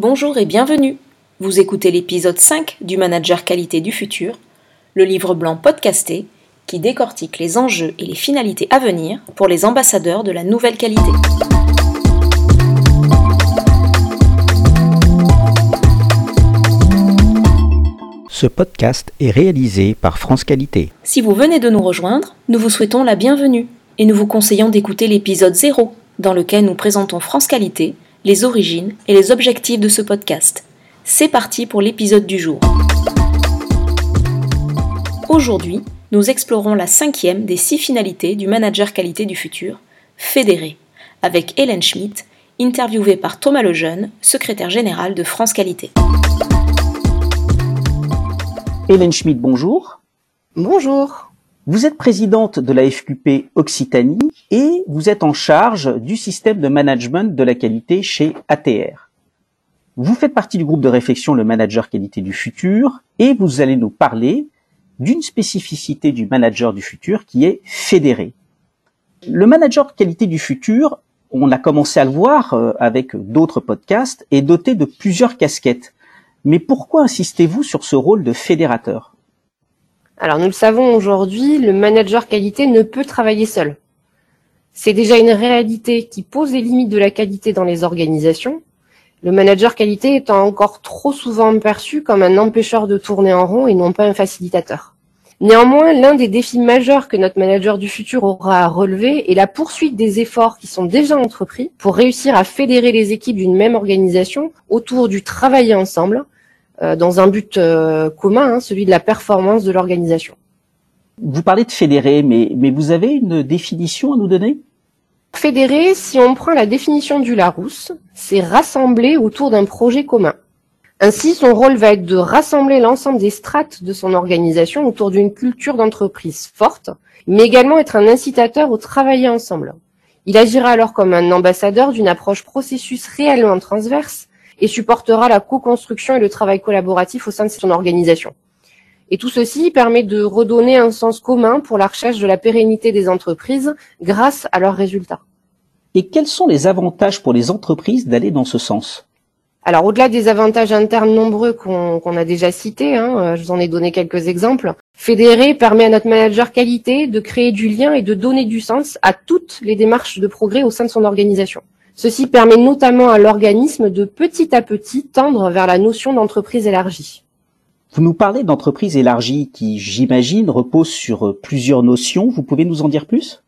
Bonjour et bienvenue. Vous écoutez l'épisode 5 du Manager Qualité du futur, le livre blanc podcasté qui décortique les enjeux et les finalités à venir pour les ambassadeurs de la nouvelle qualité. Ce podcast est réalisé par France Qualité. Si vous venez de nous rejoindre, nous vous souhaitons la bienvenue et nous vous conseillons d'écouter l'épisode 0 dans lequel nous présentons France Qualité les origines et les objectifs de ce podcast. C'est parti pour l'épisode du jour. Aujourd'hui, nous explorons la cinquième des six finalités du manager qualité du futur, fédéré, avec Hélène Schmidt, interviewée par Thomas Lejeune, secrétaire général de France Qualité. Hélène Schmidt, bonjour. Bonjour. Vous êtes présidente de la FQP Occitanie et vous êtes en charge du système de management de la qualité chez ATR. Vous faites partie du groupe de réflexion Le Manager Qualité du Futur et vous allez nous parler d'une spécificité du manager du futur qui est fédéré. Le manager qualité du futur, on a commencé à le voir euh, avec d'autres podcasts, est doté de plusieurs casquettes. Mais pourquoi insistez-vous sur ce rôle de fédérateur? Alors nous le savons aujourd'hui, le manager qualité ne peut travailler seul. C'est déjà une réalité qui pose les limites de la qualité dans les organisations. Le manager qualité étant encore trop souvent perçu comme un empêcheur de tourner en rond et non pas un facilitateur. Néanmoins, l'un des défis majeurs que notre manager du futur aura à relever est la poursuite des efforts qui sont déjà entrepris pour réussir à fédérer les équipes d'une même organisation autour du travailler ensemble dans un but euh, commun, hein, celui de la performance de l'organisation. Vous parlez de fédérer, mais, mais vous avez une définition à nous donner? Fédérer, si on prend la définition du Larousse, c'est rassembler autour d'un projet commun. Ainsi, son rôle va être de rassembler l'ensemble des strates de son organisation autour d'une culture d'entreprise forte, mais également être un incitateur au travailler ensemble. Il agira alors comme un ambassadeur d'une approche processus réellement transverse et supportera la co-construction et le travail collaboratif au sein de son organisation. Et tout ceci permet de redonner un sens commun pour la recherche de la pérennité des entreprises grâce à leurs résultats. Et quels sont les avantages pour les entreprises d'aller dans ce sens? Alors au-delà des avantages internes nombreux qu'on a déjà cités, hein, euh, je vous en ai donné quelques exemples, fédérer permet à notre manager qualité de créer du lien et de donner du sens à toutes les démarches de progrès au sein de son organisation. Ceci permet notamment à l'organisme de petit à petit tendre vers la notion d'entreprise élargie. Vous nous parlez d'entreprise élargie qui, j'imagine, repose sur euh, plusieurs notions. Vous pouvez nous en dire plus?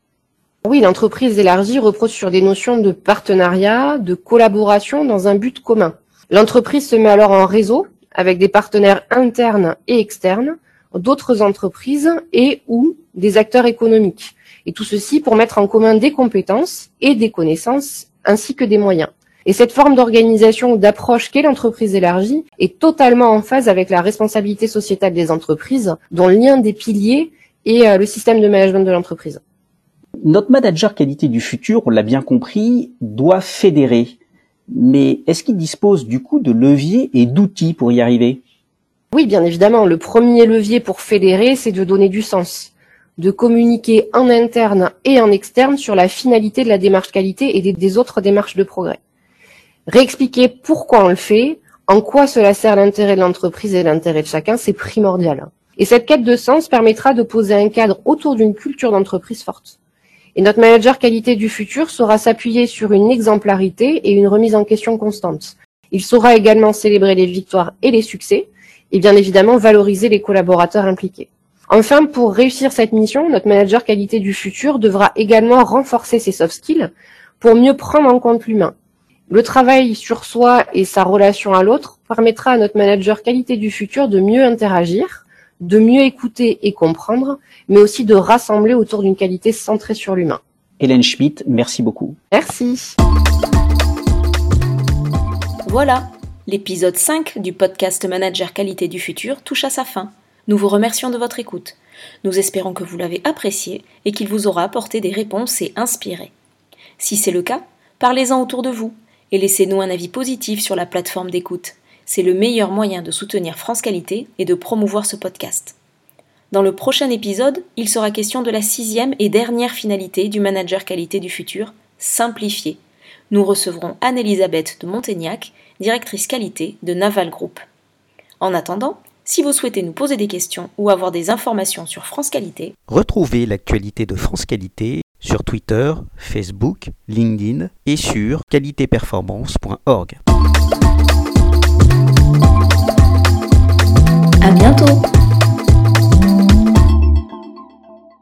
Oui, l'entreprise élargie repose sur des notions de partenariat, de collaboration dans un but commun. L'entreprise se met alors en réseau avec des partenaires internes et externes, d'autres entreprises et ou des acteurs économiques. Et tout ceci pour mettre en commun des compétences et des connaissances ainsi que des moyens. Et cette forme d'organisation ou d'approche qu'est l'entreprise élargie est totalement en phase avec la responsabilité sociétale des entreprises, dont l'un des piliers est euh, le système de management de l'entreprise. Notre manager qualité du futur, on l'a bien compris, doit fédérer mais est-ce qu'il dispose du coup de leviers et d'outils pour y arriver? Oui, bien évidemment. Le premier levier pour fédérer, c'est de donner du sens, de communiquer en interne et en externe sur la finalité de la démarche qualité et des, autres démarches de progrès. Réexpliquer pourquoi on le fait, en quoi cela sert l'intérêt de l'entreprise et l'intérêt de chacun, c'est primordial. Et cette quête de sens permettra de poser un cadre autour d'une culture d'entreprise forte. Et notre manager qualité du futur saura s'appuyer sur une exemplarité et une remise en question constante. Il saura également célébrer les victoires et les succès, et bien évidemment valoriser les collaborateurs impliqués. Enfin, pour réussir cette mission, notre manager qualité du futur devra également renforcer ses soft skills pour mieux prendre en compte l'humain. Le travail sur soi et sa relation à l'autre permettra à notre manager qualité du futur de mieux interagir, de mieux écouter et comprendre, mais aussi de rassembler autour d'une qualité centrée sur l'humain. Hélène Schmidt, merci beaucoup. Merci. Voilà, l'épisode 5 du podcast Manager Qualité du Futur touche à sa fin. Nous vous remercions de votre écoute. Nous espérons que vous l'avez apprécié et qu'il vous aura apporté des réponses et inspiré. Si c'est le cas, parlez-en autour de vous et laissez-nous un avis positif sur la plateforme d'écoute c'est le meilleur moyen de soutenir France Qualité et de promouvoir ce podcast. Dans le prochain épisode, il sera question de la sixième et dernière finalité du manager qualité du futur, simplifier. Nous recevrons Anne-Elisabeth de Montaignac, directrice qualité de Naval Group. En attendant, si vous souhaitez nous poser des questions ou avoir des informations sur France Qualité, retrouvez l'actualité de France Qualité sur Twitter, Facebook, LinkedIn et sur qualitéperformance.org. À bientôt!